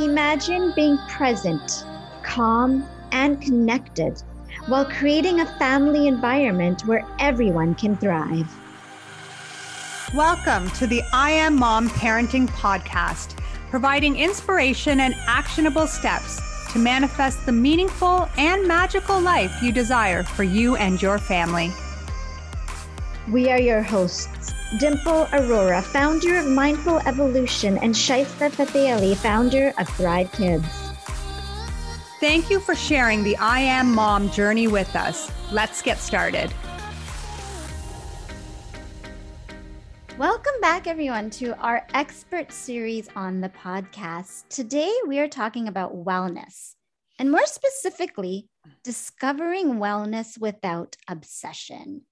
Imagine being present, calm, and connected while creating a family environment where everyone can thrive. Welcome to the I Am Mom Parenting Podcast, providing inspiration and actionable steps to manifest the meaningful and magical life you desire for you and your family. We are your hosts, Dimple Arora, founder of Mindful Evolution, and Shaista Fateh founder of Thrive Kids. Thank you for sharing the I Am Mom journey with us. Let's get started. Welcome back, everyone, to our expert series on the podcast. Today, we are talking about wellness, and more specifically, discovering wellness without obsession.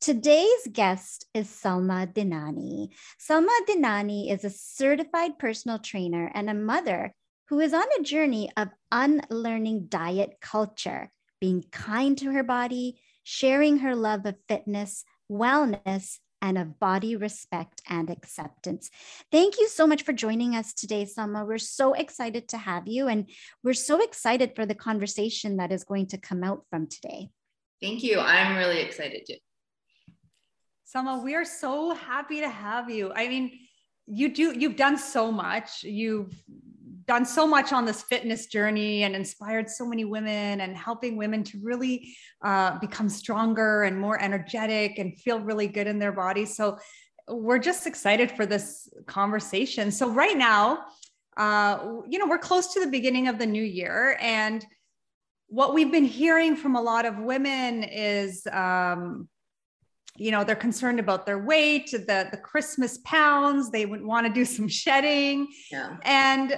Today's guest is Salma Dinani. Salma Dinani is a certified personal trainer and a mother who is on a journey of unlearning diet culture, being kind to her body, sharing her love of fitness, wellness, and of body respect and acceptance. Thank you so much for joining us today, Salma. We're so excited to have you, and we're so excited for the conversation that is going to come out from today. Thank you. I'm really excited too. Salma, we are so happy to have you. I mean, you do, you've done so much. You've done so much on this fitness journey and inspired so many women and helping women to really uh, become stronger and more energetic and feel really good in their bodies. So we're just excited for this conversation. So right now, uh, you know, we're close to the beginning of the new year and what we've been hearing from a lot of women is um, you know they're concerned about their weight the the christmas pounds they would want to do some shedding. Yeah. and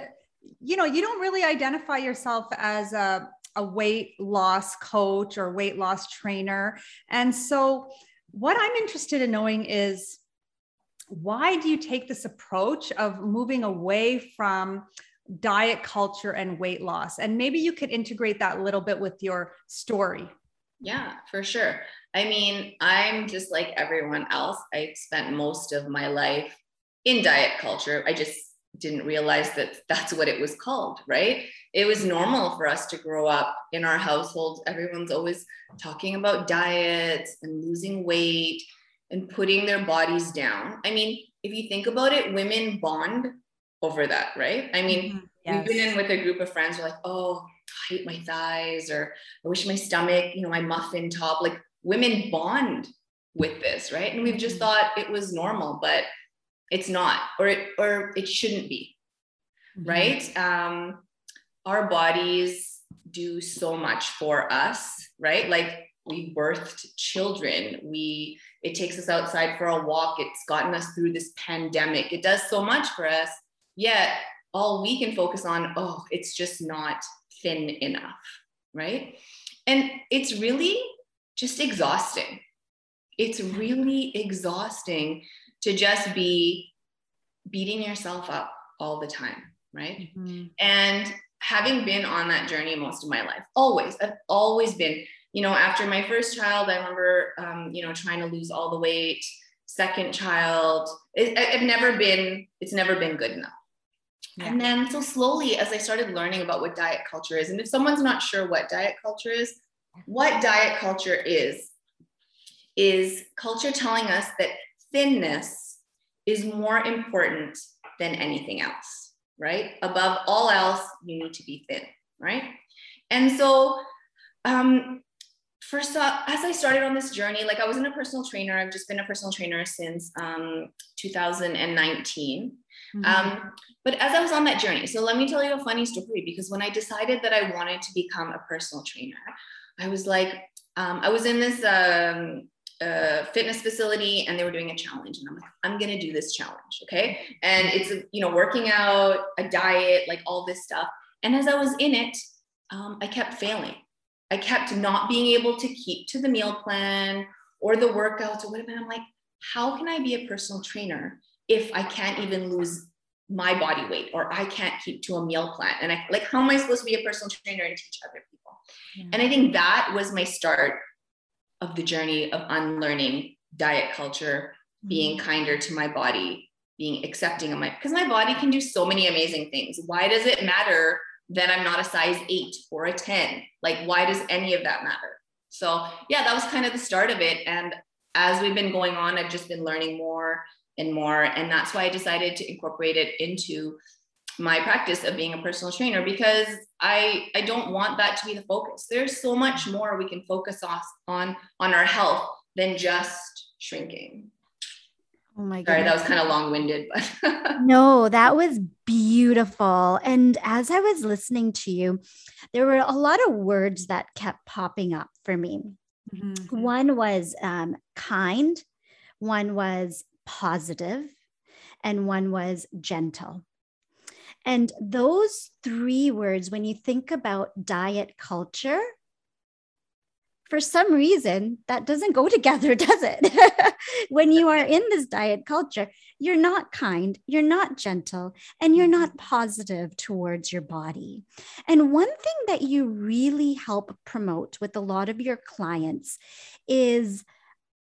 you know you don't really identify yourself as a, a weight loss coach or weight loss trainer. And so what i'm interested in knowing is why do you take this approach of moving away from diet culture and weight loss? And maybe you could integrate that a little bit with your story yeah for sure I mean, I'm just like everyone else. I spent most of my life in diet culture. I just didn't realize that that's what it was called, right? It was normal for us to grow up in our households. Everyone's always talking about diets and losing weight and putting their bodies down. I mean, if you think about it, women bond over that, right? I mean, mm-hmm. yes. we've been in with a group of friends who are like, oh, hate my thighs, or I wish my stomach, you know, my muffin top. Like women bond with this, right? And we've just mm-hmm. thought it was normal, but it's not, or it or it shouldn't be, mm-hmm. right? Um, our bodies do so much for us, right? Like we birthed children. We it takes us outside for a walk. It's gotten us through this pandemic. It does so much for us. Yet all we can focus on, oh, it's just not thin enough, right? And it's really just exhausting. It's really exhausting to just be beating yourself up all the time, right? Mm-hmm. And having been on that journey most of my life, always, I've always been, you know, after my first child, I remember, um, you know, trying to lose all the weight. Second child, it, I've never been, it's never been good enough. And then so slowly, as I started learning about what diet culture is, and if someone's not sure what diet culture is, what diet culture is, is culture telling us that thinness is more important than anything else, right? Above all else, you need to be thin, right? And so, um, first off, as I started on this journey, like I wasn't a personal trainer, I've just been a personal trainer since um, 2019. Mm-hmm. Um, but as I was on that journey, so let me tell you a funny story because when I decided that I wanted to become a personal trainer, I was like, um, I was in this um, uh, fitness facility and they were doing a challenge, and I'm like, I'm gonna do this challenge, okay? And it's you know working out, a diet, like all this stuff. And as I was in it, um, I kept failing. I kept not being able to keep to the meal plan or the workouts or whatever. And I'm like, how can I be a personal trainer if I can't even lose my body weight or I can't keep to a meal plan? And I like, how am I supposed to be a personal trainer and teach other people? And I think that was my start of the journey of unlearning diet culture, being mm-hmm. kinder to my body, being accepting of my because my body can do so many amazing things. Why does it matter that I'm not a size eight or a 10? Like, why does any of that matter? So yeah, that was kind of the start of it. And as we've been going on, I've just been learning more and more. And that's why I decided to incorporate it into my practice of being a personal trainer because I I don't want that to be the focus. There's so much more we can focus on on on our health than just shrinking. Oh my god. Sorry, that was kind of long-winded, but no, that was beautiful. And as I was listening to you, there were a lot of words that kept popping up for me. Mm-hmm. One was um, kind, one was positive, and one was gentle. And those three words, when you think about diet culture, for some reason, that doesn't go together, does it? when you are in this diet culture, you're not kind, you're not gentle, and you're not mm-hmm. positive towards your body. And one thing that you really help promote with a lot of your clients is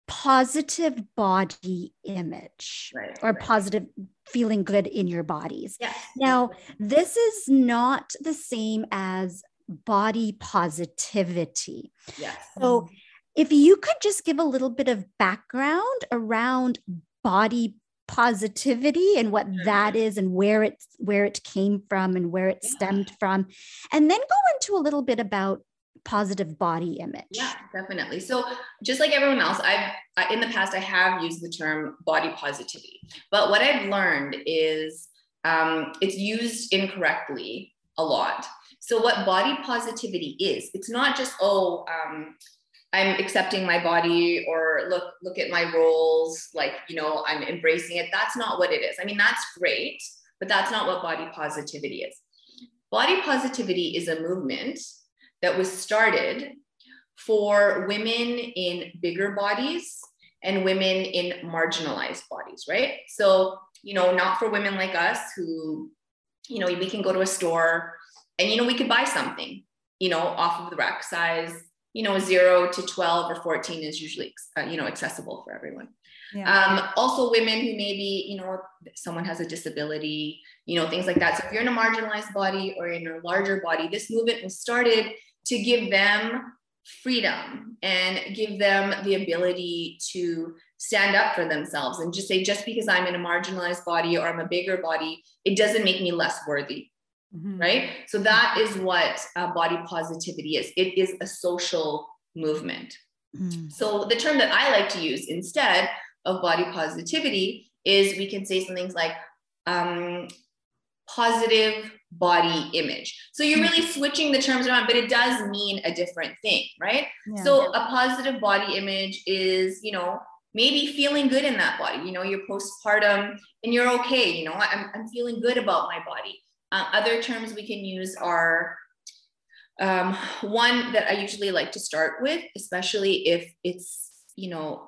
positive body image right, or right. positive feeling good in your bodies. Yes. Now, this is not the same as body positivity. Yes. So, if you could just give a little bit of background around body positivity and what that is and where it's where it came from and where it yeah. stemmed from and then go into a little bit about positive body image. Yeah definitely. So just like everyone else i've in the past i have used the term body positivity. But what i've learned is um, it's used incorrectly a lot. So what body positivity is it's not just oh um, i'm accepting my body or look look at my roles like you know i'm embracing it. That's not what it is. I mean that's great but that's not what body positivity is. Body positivity is a movement that was started for women in bigger bodies and women in marginalized bodies, right? So, you know, not for women like us who, you know, we can go to a store and, you know, we could buy something, you know, off of the rack size, you know, zero to 12 or 14 is usually, uh, you know, accessible for everyone. Yeah. Um, also women who maybe, you know, someone has a disability, you know, things like that. So if you're in a marginalized body or in a larger body, this movement was started to give them freedom and give them the ability to stand up for themselves and just say, just because I'm in a marginalized body or I'm a bigger body, it doesn't make me less worthy. Mm-hmm. Right. So that is what uh, body positivity is it is a social movement. Mm-hmm. So the term that I like to use instead of body positivity is we can say some things like um, positive body image. So you're really mm-hmm. switching the terms around, but it does mean a different thing, right? Yeah. So a positive body image is, you know, maybe feeling good in that body. You know, you're postpartum and you're okay. You know, I'm, I'm feeling good about my body. Uh, other terms we can use are um, one that I usually like to start with, especially if it's, you know,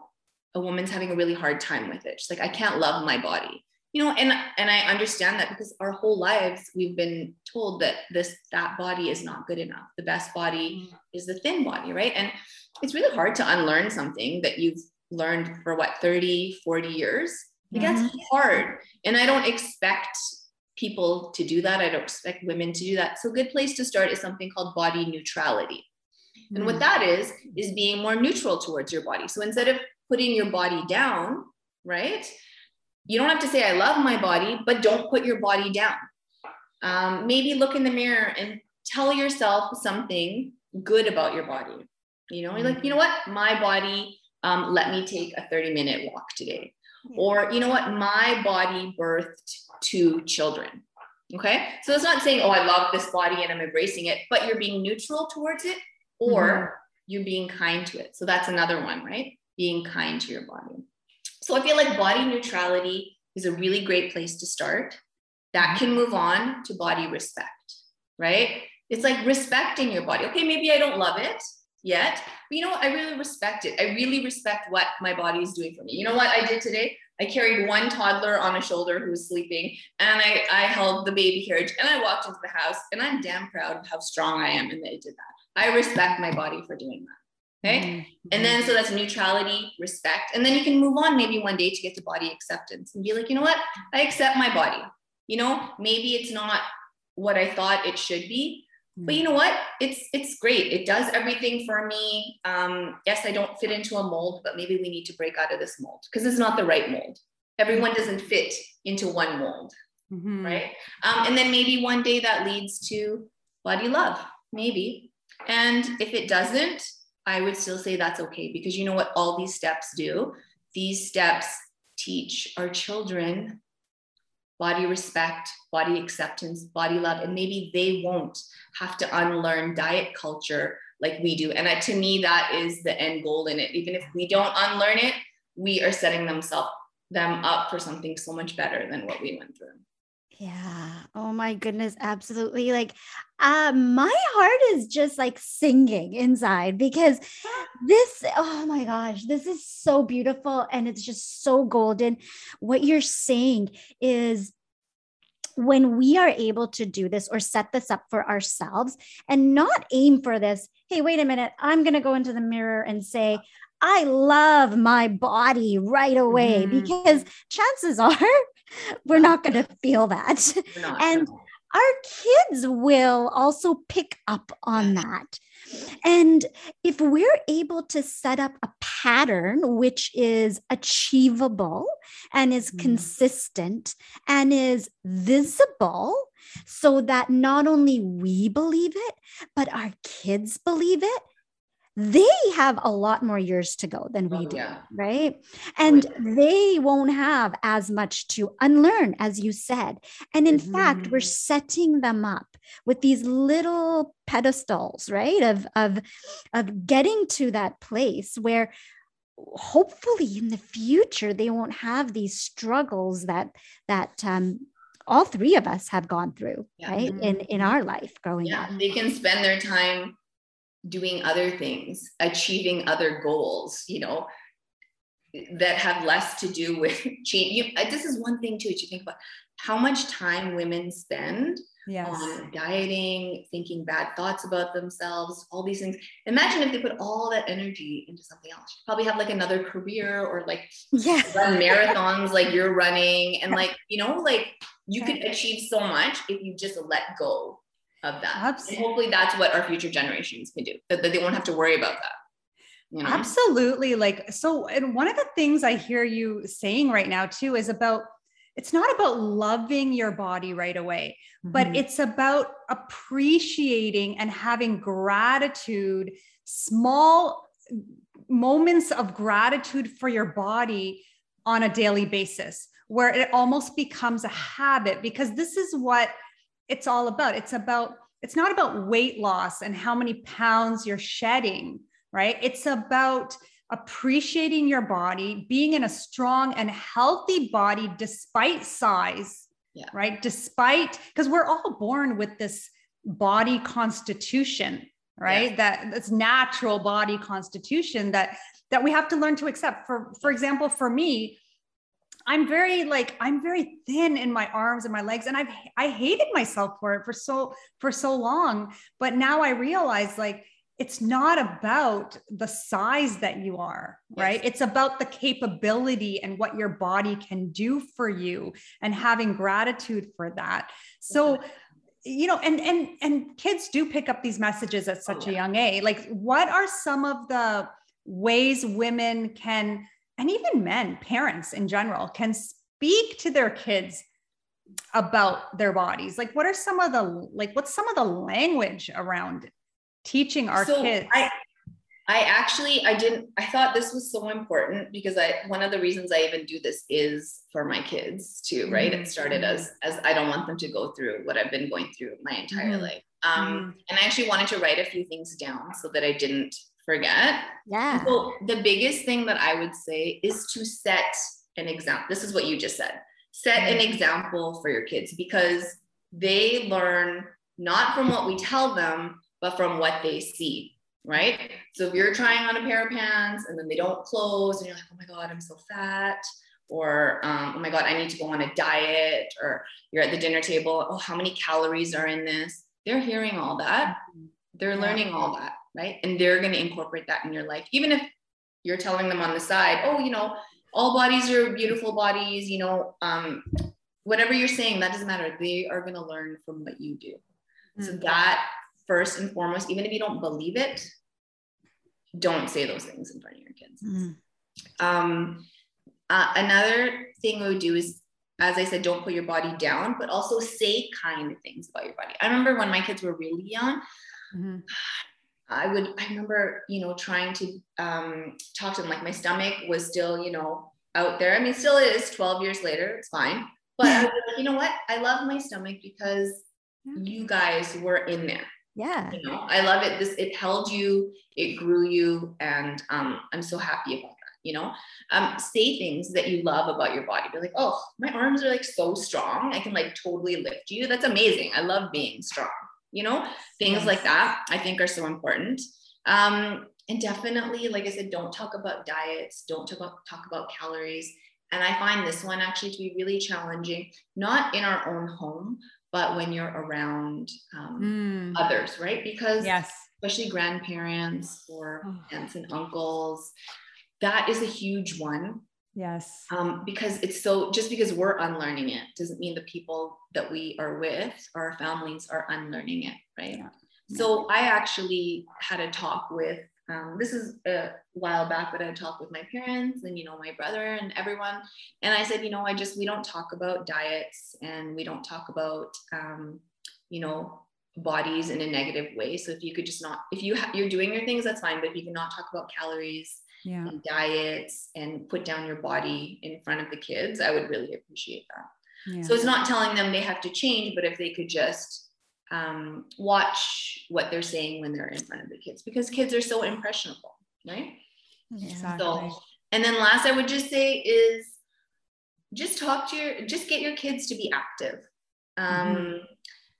a woman's having a really hard time with it. She's like, I can't love my body you know and and i understand that because our whole lives we've been told that this that body is not good enough the best body mm. is the thin body right and it's really hard to unlearn something that you've learned for what 30 40 years like mm-hmm. that's hard and i don't expect people to do that i don't expect women to do that so a good place to start is something called body neutrality mm-hmm. and what mm. that is is being more neutral towards your body so instead of putting your body down right you don't have to say, I love my body, but don't put your body down. Um, maybe look in the mirror and tell yourself something good about your body. You know, like, you know what? My body um, let me take a 30 minute walk today. Or, you know what? My body birthed two children. Okay. So it's not saying, oh, I love this body and I'm embracing it, but you're being neutral towards it or mm-hmm. you're being kind to it. So that's another one, right? Being kind to your body. So I feel like body neutrality is a really great place to start. That can move on to body respect, right? It's like respecting your body. Okay, maybe I don't love it yet, but you know what? I really respect it. I really respect what my body is doing for me. You know what I did today? I carried one toddler on a shoulder who was sleeping, and I, I held the baby carriage and I walked into the house, and I'm damn proud of how strong I am and that I did that. I respect my body for doing that. Okay. Mm-hmm. And then so that's neutrality, respect. And then you can move on maybe one day to get to body acceptance and be like, you know what? I accept my body. You know, maybe it's not what I thought it should be. But you know what? It's it's great. It does everything for me. Um, yes, I don't fit into a mold, but maybe we need to break out of this mold because it's not the right mold. Everyone doesn't fit into one mold, mm-hmm. right? Um, and then maybe one day that leads to body love, maybe. And if it doesn't, I would still say that's okay because you know what all these steps do? These steps teach our children body respect, body acceptance, body love, and maybe they won't have to unlearn diet culture like we do. And to me, that is the end goal in it. Even if we don't unlearn it, we are setting themselves them up for something so much better than what we went through. Yeah. Oh my goodness. Absolutely. Like, uh, my heart is just like singing inside because this, oh my gosh, this is so beautiful and it's just so golden. What you're saying is when we are able to do this or set this up for ourselves and not aim for this, hey, wait a minute, I'm going to go into the mirror and say, I love my body right away mm-hmm. because chances are we're not going to feel that. And our kids will also pick up on that. And if we're able to set up a pattern which is achievable and is mm. consistent and is visible, so that not only we believe it, but our kids believe it, they have a lot more years to go than we oh, do, yeah. right? And they won't have as much to unlearn, as you said. And in mm-hmm. fact, we're mm-hmm. setting them up with these little pedestals, right? Of, of, of getting to that place where hopefully in the future they won't have these struggles that that um, all three of us have gone through yeah. right mm-hmm. in in our life growing yeah, up they can spend their time doing other things, achieving other goals, you know, that have less to do with change. You, uh, this is one thing too, to think about how much time women spend yes. on dieting, thinking bad thoughts about themselves, all these things. Imagine if they put all that energy into something else. you Probably have like another career or like yeah. run marathons like you're running and like, you know, like you could achieve so much if you just let go of that. Absolutely. And hopefully that's what our future generations can do, that, that they won't have to worry about that. You know? Absolutely. Like, so, and one of the things I hear you saying right now too is about it's not about loving your body right away, mm-hmm. but it's about appreciating and having gratitude, small moments of gratitude for your body on a daily basis, where it almost becomes a habit because this is what it's all about. It's about, it's not about weight loss and how many pounds you're shedding, right? It's about appreciating your body, being in a strong and healthy body despite size, yeah. right? Despite, because we're all born with this body constitution, right? Yes. That that's natural body constitution that that we have to learn to accept. For for example, for me, I'm very like I'm very thin in my arms and my legs and I've I hated myself for it for so for so long. But now I realize like it's not about the size that you are right? Yes. it's about the capability and what your body can do for you and having gratitude for that. So you know and and and kids do pick up these messages at oh, such oh, yeah. a young age. Like what are some of the ways women can and even men, parents in general, can speak to their kids about their bodies. Like, what are some of the like? What's some of the language around teaching our so kids? I, I actually I didn't I thought this was so important because I one of the reasons I even do this is for my kids too, right? Mm-hmm. It started as as I don't want them to go through what I've been going through my entire mm-hmm. life. Um, mm-hmm. and I actually wanted to write a few things down so that I didn't forget. Yeah. So the biggest thing that I would say is to set an example. This is what you just said. Set an mm-hmm. example for your kids because they learn not from what we tell them, but from what they see. Right. So if you're trying on a pair of pants and then they don't close and you're like, oh my God, I'm so fat. Or, um, oh my God, I need to go on a diet. Or you're at the dinner table. Oh, how many calories are in this? They're hearing all that. Mm-hmm. They're learning all that right? And they're going to incorporate that in your life, even if you're telling them on the side, oh, you know, all bodies are beautiful bodies, you know, um, whatever you're saying, that doesn't matter. They are going to learn from what you do. Mm-hmm. So that first and foremost, even if you don't believe it, don't say those things in front of your kids. Mm-hmm. Um, uh, another thing we would do is, as I said, don't put your body down, but also say kind things about your body. I remember when my kids were really young, mm-hmm. I would, I remember, you know, trying to um, talk to them like my stomach was still, you know, out there. I mean, still is 12 years later, it's fine. But I was like, you know what? I love my stomach because you guys were in there. Yeah. You know, I love it. This it held you, it grew you, and um, I'm so happy about that. You know, um, say things that you love about your body. Be like, oh, my arms are like so strong. I can like totally lift you. That's amazing. I love being strong. You know, things yes. like that I think are so important. Um, and definitely, like I said, don't talk about diets. Don't talk about talk about calories. And I find this one actually to be really challenging, not in our own home, but when you're around um, mm. others, right? Because yes. especially grandparents or oh. aunts and uncles, that is a huge one. Yes. Um, because it's so, just because we're unlearning it doesn't mean the people that we are with, our families are unlearning it, right? Yeah. So I actually had a talk with um, this is a while back, but I talked with my parents and, you know, my brother and everyone. And I said, you know, I just, we don't talk about diets and we don't talk about, um, you know, bodies in a negative way. So if you could just not, if you ha- you're doing your things, that's fine. But if you cannot talk about calories yeah. and diets and put down your body in front of the kids, I would really appreciate that. Yeah. So it's not telling them they have to change, but if they could just um, watch what they're saying when they're in front of the kids because kids are so impressionable, right? Exactly. So, and then last I would just say is just talk to your, just get your kids to be active. Um, mm-hmm.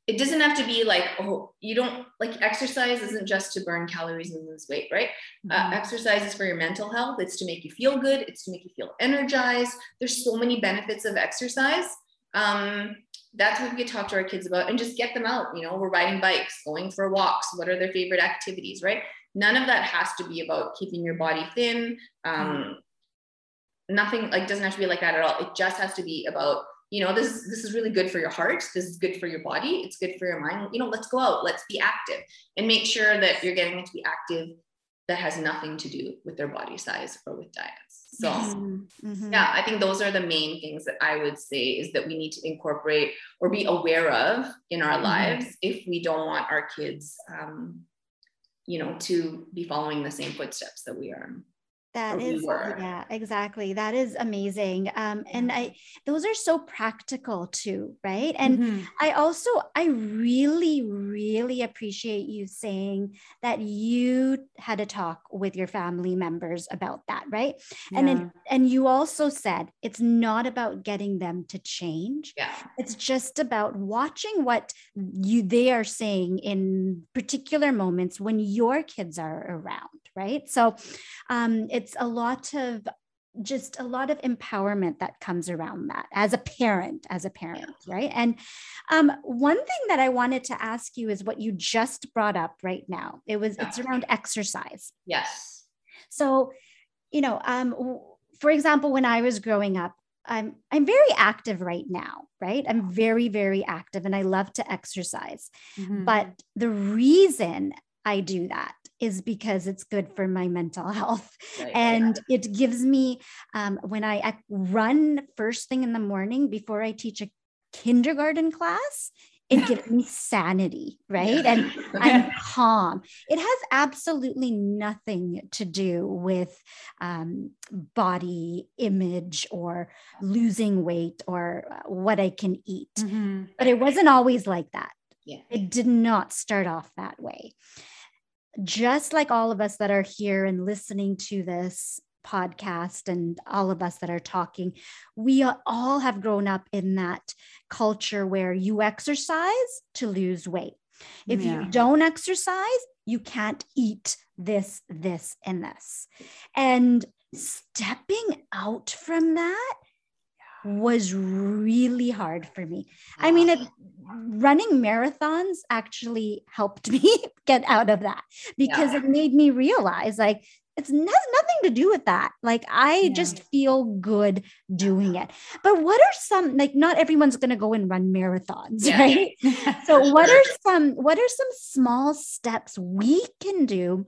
It doesn't have to be like, oh, you don't like exercise isn't just to burn calories and lose weight, right? Uh, mm-hmm. Uh, exercise is for your mental health. It's to make you feel good. It's to make you feel energized. There's so many benefits of exercise. Um, that's what we could talk to our kids about and just get them out. You know, we're riding bikes, going for walks. What are their favorite activities, right? None of that has to be about keeping your body thin. Um, nothing like doesn't have to be like that at all. It just has to be about you know this this is really good for your heart this is good for your body it's good for your mind you know let's go out let's be active and make sure that you're getting to be active that has nothing to do with their body size or with diets so mm-hmm. mm-hmm. yeah, I think those are the main things that I would say is that we need to incorporate or be aware of in our mm-hmm. lives if we don't want our kids, um, you know, to be following the same footsteps that we are. That is, yeah, exactly. That is amazing. Um, and I, those are so practical too, right? And mm-hmm. I also, I really, really appreciate you saying that you had a talk with your family members about that, right? Yeah. And then, and you also said it's not about getting them to change. Yeah. It's just about watching what you they are saying in particular moments when your kids are around, right? So, um, it's a lot of just a lot of empowerment that comes around that as a parent as a parent right? And um, one thing that i wanted to ask you is what you just brought up right now. It was it's around exercise. Yes. So you know um, for example when i was growing up i'm i'm very active right now right? I'm very very active and i love to exercise. Mm-hmm. but the reason i do that is because it's good for my mental health. Right, and yeah. it gives me, um, when I run first thing in the morning before I teach a kindergarten class, it gives me sanity, right? And I'm calm. It has absolutely nothing to do with um, body image or losing weight or uh, what I can eat. Mm-hmm. But it wasn't always like that. Yeah. It did not start off that way just like all of us that are here and listening to this podcast and all of us that are talking, we all have grown up in that culture where you exercise to lose weight. If yeah. you don't exercise, you can't eat this, this, and this. And stepping out from that was really hard for me. I mean, it, running marathons actually helped me get out of that because yeah. it made me realize like it has nothing to do with that. Like I yeah. just feel good doing it. But what are some like not everyone's going to go and run marathons, yeah. right? so what are some what are some small steps we can do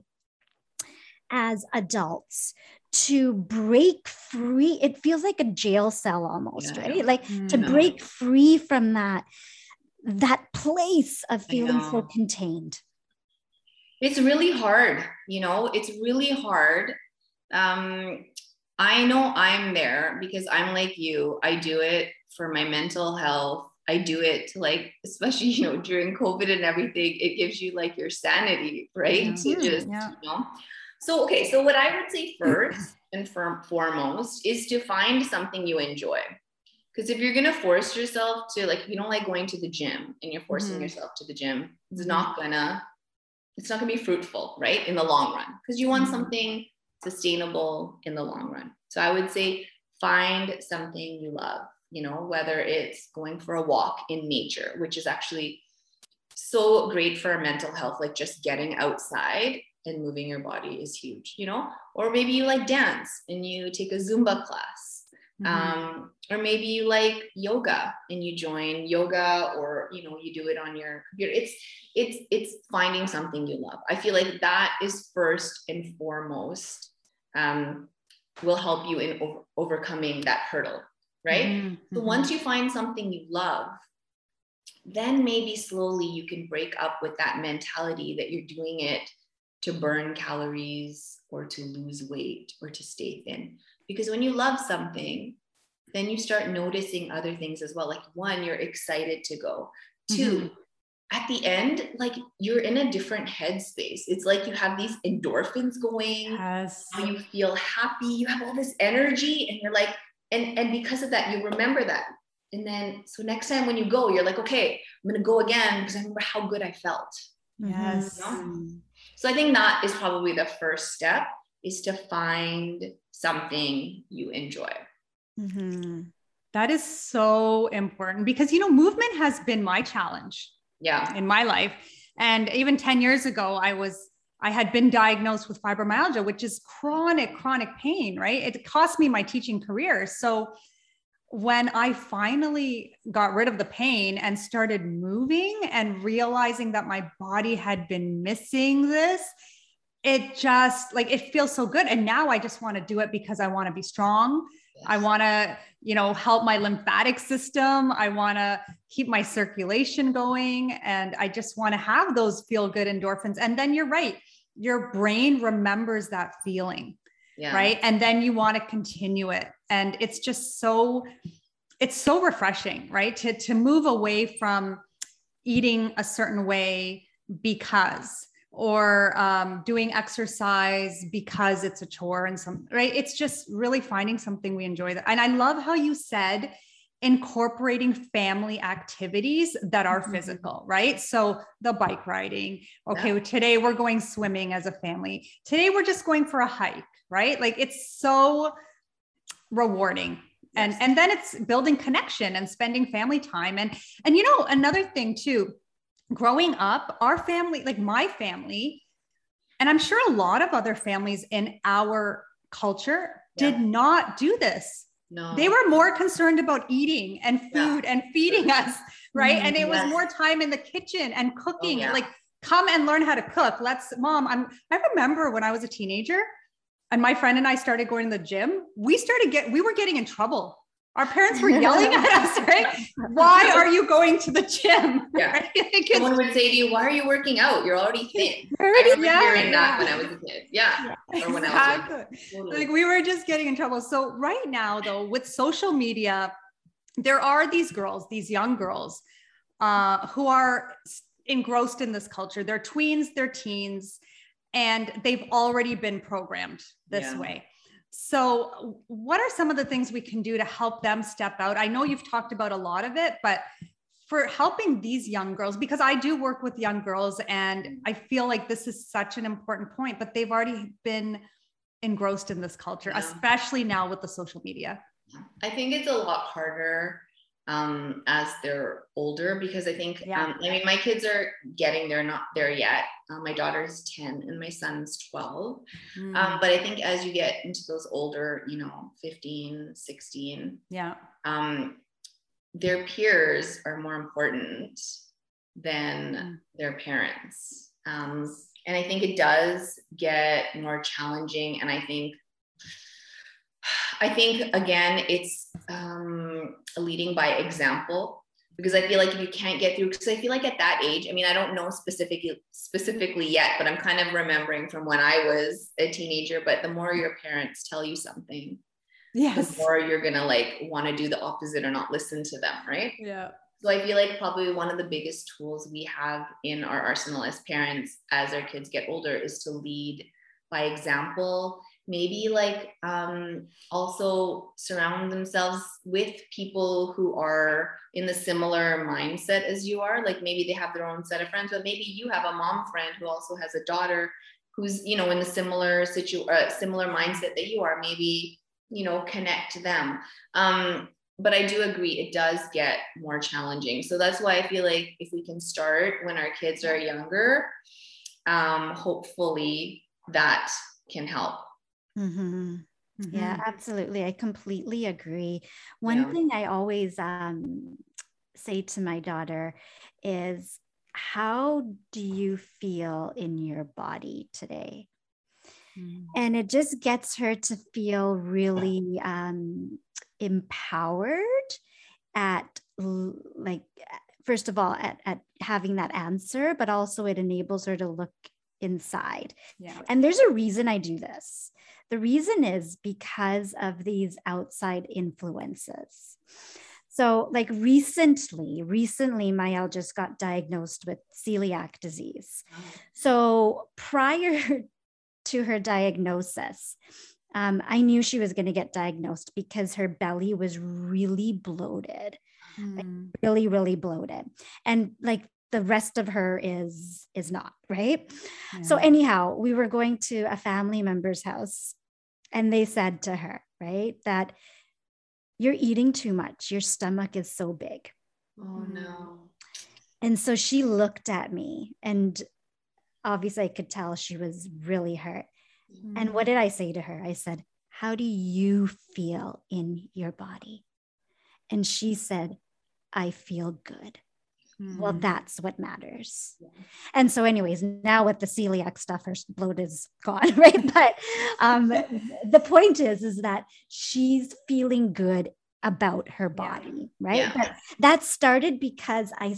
as adults to break free? It feels like a jail cell almost, yeah. right? Like mm, to break free from that that place of feeling so contained it's really hard you know it's really hard um i know i'm there because i'm like you i do it for my mental health i do it to like especially you know during covid and everything it gives you like your sanity right yeah. to just yeah. you know so okay so what i would say first and for, foremost is to find something you enjoy because if you're gonna force yourself to like if you don't like going to the gym and you're forcing mm-hmm. yourself to the gym it's mm-hmm. not gonna it's not going to be fruitful, right? In the long run, because you want mm-hmm. something sustainable in the long run. So I would say find something you love, you know, whether it's going for a walk in nature, which is actually so great for our mental health, like just getting outside and moving your body is huge, you know, or maybe you like dance and you take a Zumba class. Mm-hmm. Um, or maybe you like yoga and you join yoga or you know you do it on your computer. It's it's it's finding something you love. I feel like that is first and foremost um, will help you in over- overcoming that hurdle right? Mm-hmm. so once you find something you love then maybe slowly you can break up with that mentality that you're doing it to burn calories or to lose weight or to stay thin. Because when you love something then you start noticing other things as well. Like one you're excited to go. 2 mm-hmm. at the end like you're in a different headspace. It's like you have these endorphins going. Yes. you feel happy. You have all this energy and you're like and and because of that you remember that. And then so next time when you go you're like okay i'm going to go again because i remember how good i felt. Yes. You know? So i think that is probably the first step is to find something you enjoy. Mm-hmm. That is so important because, you know, movement has been my challenge. Yeah. In my life. And even 10 years ago, I was, I had been diagnosed with fibromyalgia, which is chronic, chronic pain, right? It cost me my teaching career. So when I finally got rid of the pain and started moving and realizing that my body had been missing this, it just like it feels so good. And now i just want to do it because i want to be strong. Yes. i want to you know help my lymphatic system. I want to keep my circulation going. And i just want to have those feel good endorphins. And then you're right. Your brain remembers that feeling yeah. right? And then you want to continue it and it's just so it's so refreshing right? To to move away from eating a certain way because or um, doing exercise because it's a chore and some right? It's just really finding something we enjoy that and i love how you said incorporating family activities that are mm-hmm. physical right? So the bike riding okay yeah. today we're going swimming as a family. Today we're just going for a hike right? Like it's so rewarding and and then it's building connection and spending family time and and you know another thing too growing up, our family, like my family, and I'm sure a lot of other families in our culture yeah. did not do this. No. They were more concerned about eating and food yeah. and feeding us, right? Mm, and it yes. was more time in the kitchen and cooking. Oh, yeah. Like, come and learn how to cook. Let's, mom. I'm. I remember when I was a teenager, and my friend and I started going to the gym. We started get. We were getting in trouble our parents were yelling at us, right? Why are you going to the gym? Yeah. Right? Someone would say to you, Why are you working out? You're already thin. I remember yeah, hearing yeah. that when I was a kid. Yeah. yeah. Or when exactly. I was totally. like we were just getting in trouble. So right now, though, with social media, there are these girls, these young girls, uh, who are engrossed in this culture. They're tweens, they're teens, and they've already been programmed this yeah. way. So, what are some of the things we can do to help them step out? I know you've talked about a lot of it, but for helping these young girls, because I do work with young girls and mm. I feel like this is such an important point, but they've already been engrossed in this culture, yeah. especially now with the social media. I think it's a lot harder um, as they're older because I think, yeah. um, I mean, my kids are getting there, they're not there yet. Uh, my daughter's 10 and my son's 12. Mm. Um, but I think as you get into those older, you know, 15, 16, yeah, um, their peers are more important than mm. their parents. Um, and I think it does get more challenging. And I think I think again, it's um, leading by example because I feel like if you can't get through, because I feel like at that age, I mean, I don't know specifically specifically yet, but I'm kind of remembering from when I was a teenager. But the more your parents tell you something, yes, the more you're gonna like want to do the opposite or not listen to them, right? Yeah. So I feel like probably one of the biggest tools we have in our arsenal as parents, as our kids get older, is to lead by example maybe like um, also surround themselves with people who are in the similar mindset as you are. Like maybe they have their own set of friends but maybe you have a mom friend who also has a daughter who's you know in the similar situ uh, similar mindset that you are. Maybe you know connect them. Um, but i do agree it does get more challenging. So that's why i feel like if we can start when our kids are younger um, hopefully that can help Mm-hmm. Mm-hmm. Yeah, absolutely. I completely agree. One yeah. thing I always um, say to my daughter is, How do you feel in your body today? Mm. And it just gets her to feel really um, empowered at like first of all at, at having that answer but also it enables her to look inside yeah and there's a reason i do this the reason is because of these outside influences. So, like recently, recently, Mayel just got diagnosed with celiac disease. So, prior to her diagnosis, um, I knew she was going to get diagnosed because her belly was really bloated, mm. like hmm. really, really bloated. And like the rest of her is is not right yeah. so anyhow we were going to a family member's house and they said to her, right, that you're eating too much. Your stomach is so big. Oh, no. And so she looked at me, and obviously I could tell she was really hurt. Mm-hmm. And what did I say to her? I said, How do you feel in your body? And she said, I feel good. Mm-hmm. Well, that's what matters. Yeah. And so, anyways, now with the celiac stuff, her bloat is gone, right? But um, the point is, is that she's feeling good about her body, yeah. right? Yeah. But that started because I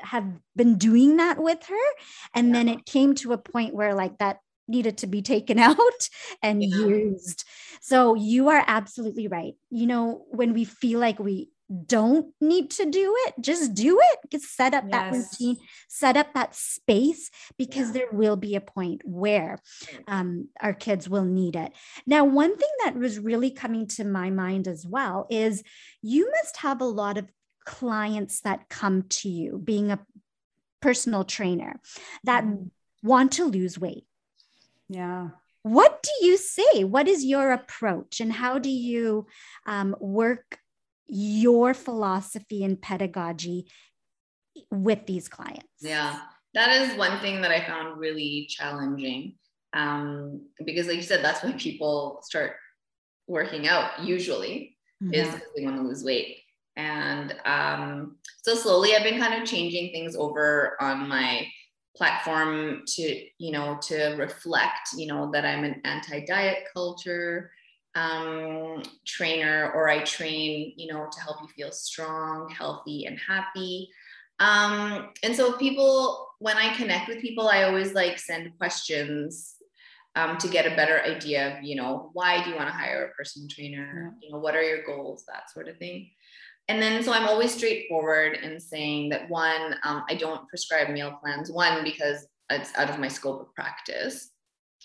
have been doing that with her. And then it came to a point where, like, that needed to be taken out and used. So you are absolutely right. You know, when we feel like we don't need to do it just do it just set up yes. that routine set up that space because yeah. there will be a point where um, our kids will need it now one thing that was really coming to my mind as well is you must have a lot of clients that come to you being a personal trainer that mm. want to lose weight yeah what do you say what is your approach and how do you um, work your philosophy and pedagogy with these clients? Yeah, that is one thing that I found really challenging. Um, because, like you said, that's when people start working out, usually, is because they want to lose weight. And um, so slowly I've been kind of changing things over on my platform to, you know, to reflect, you know, that I'm an anti diet culture um, trainer or I train, you know, to help you feel strong, healthy, and happy. Um, and so people, when I connect with people, I always like send questions um, to get a better idea of, you know, why do you want to hire a personal trainer? You know, what are your goals? That sort of thing. And then, so I'm always straightforward in saying that one, um, I don't prescribe meal plans. One, because it's out of my scope of practice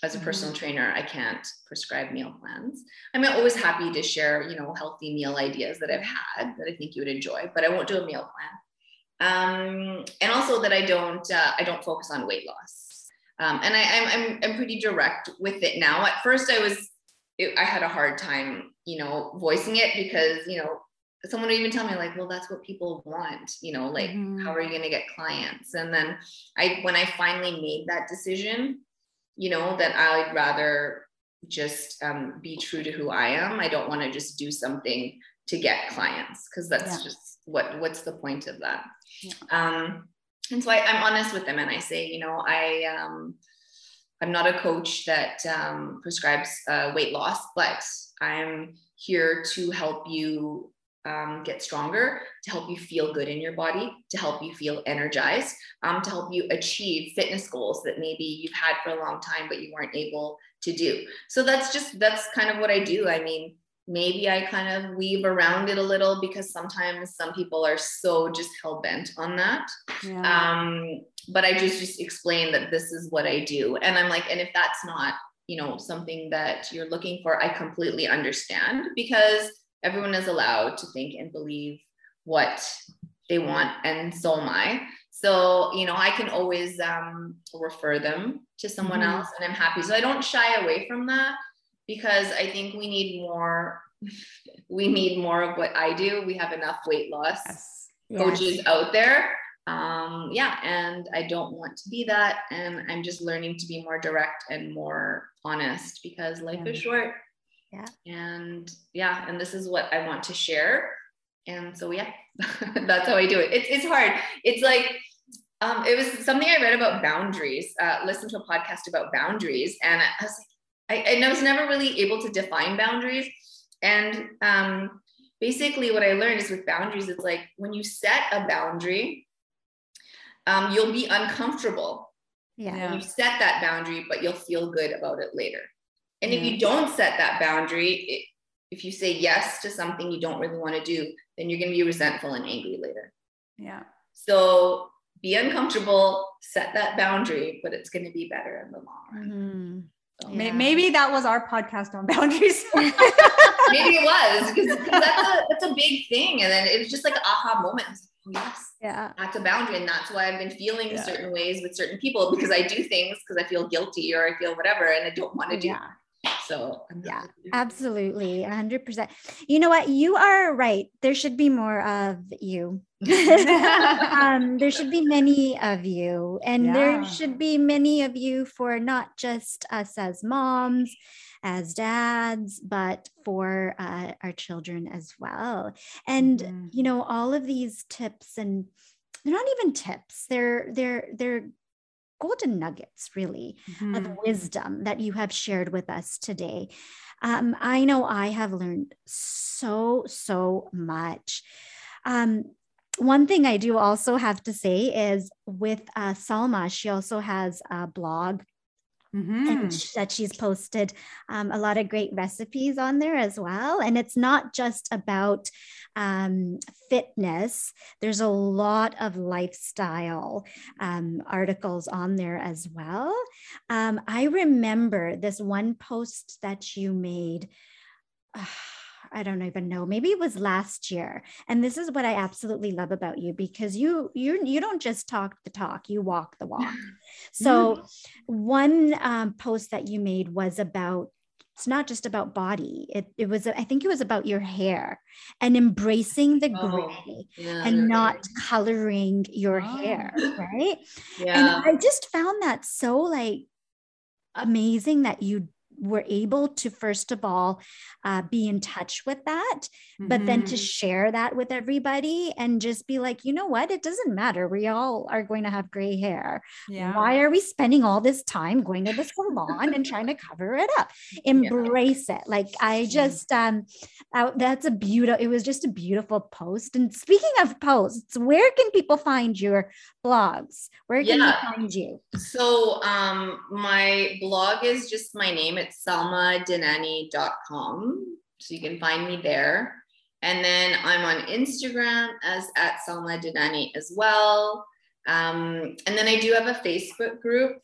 as a personal mm-hmm. trainer, I can't prescribe meal plans. I'm always happy to share, you know, healthy meal ideas that I've had that I think you would enjoy, but I won't do a meal plan. Um, and also that I don't, uh, I don't focus on weight loss. Um, and I, am I'm, I'm, I'm pretty direct with it now. At first, I was it, I had a hard time, you know, voicing it because, you know, someone would even tell me like, well, that's what people want, you know, like Mhm. how are you going to get clients? And then I, when I finally made that decision, you know, that I'd rather just um, be true to who I am. I don't want to just do something to get clients because that's Yeah. just what, what's the point of that? Yeah. Um, and so I, I'm honest with them and I say, you know, I, um, I'm not a coach that um, prescribes uh, weight loss, but I'm here to help you um, get stronger, to help you feel good in your body, to help you feel energized, um, to help you achieve fitness goals that maybe you've had for a long time, but you weren't able to do. So that's just, that's kind of what I do. I mean, maybe I kind of weave around it a little because sometimes some people are so just hell bent on that Yeah. um but i just just explain that this is what i do and i'm like and if that's not you know something that you're looking for i completely understand because everyone is allowed to think and believe what they want and so am i so you know i can always um refer them to someone Mhm. else and i'm happy so i don't shy away from that because i think we need more we need more of what i do we have enough weight loss yes. coaches out there. Um, yeah, and I don't want to be that. And I'm just learning to be more direct and more honest because life Yeah. is short. Yeah. And yeah, and this is what I want to share. And so yeah, that's how I do it. It's it's hard. It's like um, it was something I read about boundaries. Uh, listened to a podcast about boundaries, and I was like, I, and I was never really able to define boundaries. And um, basically what I learned is with boundaries, it's like when you set a boundary, um, you'll be uncomfortable Yeah. Yeah. you set that boundary, but you'll feel good about it later. And if you don't set that boundary, it, if you say yes to something you don't really want to do, then you're going to be resentful and angry later. Yeah. So be uncomfortable, set that boundary, but it's going to be better in the long run. Mhm. So Yeah. Maybe that was our podcast on boundaries. Maybe it was because that's a, that's a big thing. And then it was just like an aha moment. I was like, oh, yes, Yeah. that's a boundary and that's why i've been feeling Yeah. certain ways with certain people because i do things because i feel guilty or i feel whatever and i don't want to do Yeah. So Yeah, Absolutely. 100%. You know what? You are right. There should be more of you. um, there should be many of you, and there should be many of you for not just us as moms, as dads, but for uh, our children as well. And Mhm. you know, all of these tips, and they're not even tips. They're they're they're golden nuggets, really Mhm. of wisdom that you have shared with us today. Um, I know I have learned so, so much. Um, one thing I do also have to say is with uh, Salma, she also has a blog Mhm. and that she's posted um, a lot of great recipes on there as well. And it's not just about um, fitness, there's a lot of lifestyle um, articles on there as well. Um, I remember this one post that you made. I don't even know. Maybe it was last year. And this is what I absolutely love about you because you you you don't just talk the talk, you walk the walk. So one um, post that you made was about it's not just about body. It it was I think it was about your hair and embracing the Oh, gray yeah, and not right. coloring your Oh. hair, right? yeah And I just found that so like amazing that you were able to first of all uh, be in touch with that but then to Mhm. share that with everybody and just be like you know what? It doesn't matter. We all are going to have gray hair. Yeah. why are we spending all this time going to the salon and trying to cover it up? Embrace it. Like i just um that- that's a beautiful it was just a beautiful post. And speaking of posts where can people find your blogs? Where can Yeah. they find you? So um my blog is just my name it's salmadenani.com so you can find me there. And then i'm on instagram as at salma denani as well. Um, and then i do have a facebook group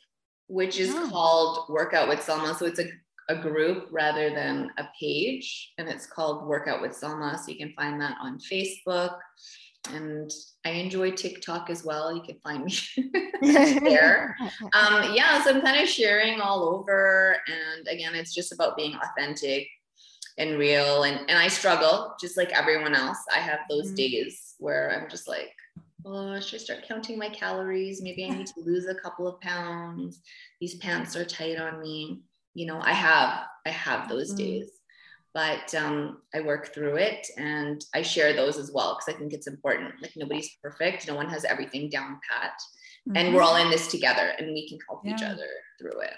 which is Oh. called workout with salma so it's a, a group rather than a page and it's called workout with salma so you can find that on facebook and I enjoy TikTok as well. You can find me there. Um, yeah, so I'm kind of sharing all over. And again, it's just about being authentic and real. And, and I struggle just like everyone else. I have those mm-hmm. days where I'm just like, oh, should I start counting my calories? Maybe I need to lose a couple of pounds. These pants are tight on me. You know, I have, I have those mm-hmm. days but um, I work through it and I share those as well because I think it's important. Like nobody's perfect, no one has everything down pat, mm-hmm. and we're all in this together, and we can help yeah. each other through it.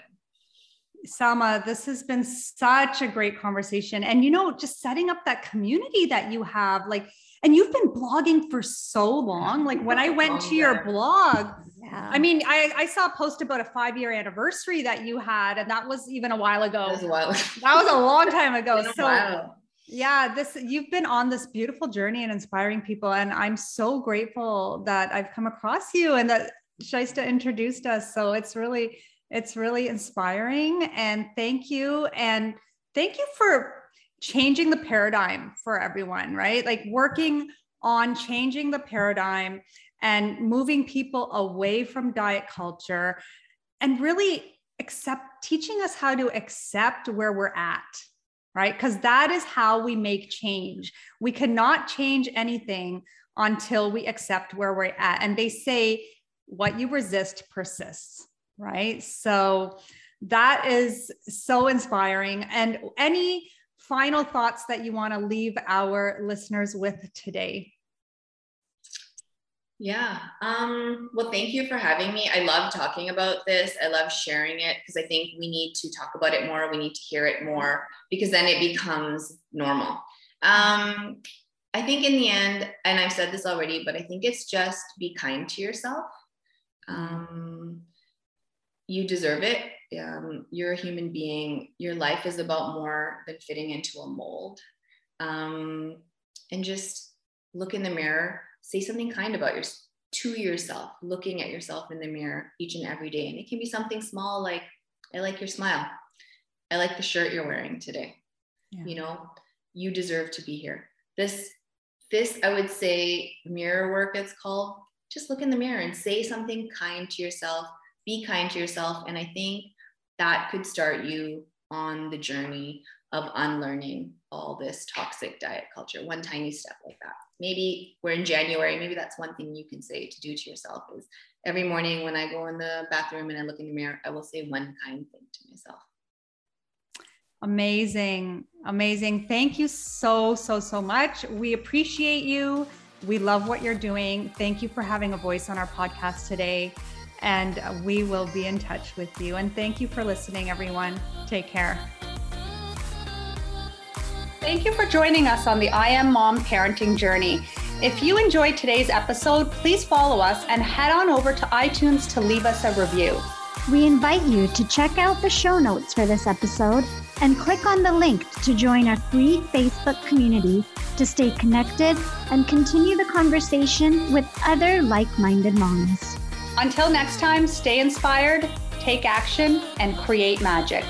Salma, this has been such a great conversation. And, you know, just setting up that community that you have, like, and you've been blogging for so long. Like, when I went to your blog, yeah. I mean, I, I saw a post about a five year anniversary that you had, and that was even a while ago. That was a, while. that was a long time ago. so, while. yeah, this you've been on this beautiful journey and inspiring people, and I'm so grateful that I've come across you and that Shaista introduced us. So it's really, it's really inspiring, and thank you, and thank you for changing the paradigm for everyone. Right, like working on changing the paradigm and moving people away from diet culture and really accept teaching us how to accept where we're at right? Because that is how we make change. We cannot change anything until we accept where we're at. And they say what you resist persists right? So that is so inspiring. And any final thoughts that you want to leave our listeners with today yeah. Um, well, thank you for having me. I love talking about this. I love sharing it because I think we need to talk about it more. We need to hear it more because then it becomes normal. Um, I think in the end, and I've said this already, but I think it's just be kind to yourself. Um, you deserve it. Um, you're a human being. Your life is about more than fitting into a mold. Um, and just look in the mirror say something kind about your to yourself, looking at yourself in the mirror each and every day. And it can be something small like, I like your smile. I like the shirt you're wearing today. Yeah. You know, you deserve to be here. This, this, I would say, mirror work, it's called. Just look in the mirror and say something kind to yourself. Be kind to yourself. And I think that could start you on the journey of unlearning all this toxic diet culture. One tiny step like that maybe we're in January, maybe that's one thing you can say to do to yourself is every morning when I go in the bathroom and I look in the mirror, I will say one kind thing to myself. Amazing. Amazing. Thank you so, so, so much. We appreciate you. We love what you're doing. Thank you for having a voice on our podcast today. And we will be in touch with you. And thank you for listening, everyone. Take care. Thank you for joining us on the I Am Mom parenting journey. If you enjoyed today's episode, please follow us and head on over to iTunes to leave us a review. We invite you to check out the show notes for this episode and click on the link to join our free Facebook community to stay connected and continue the conversation with other like minded moms. Until next time, stay inspired, take action, and create magic.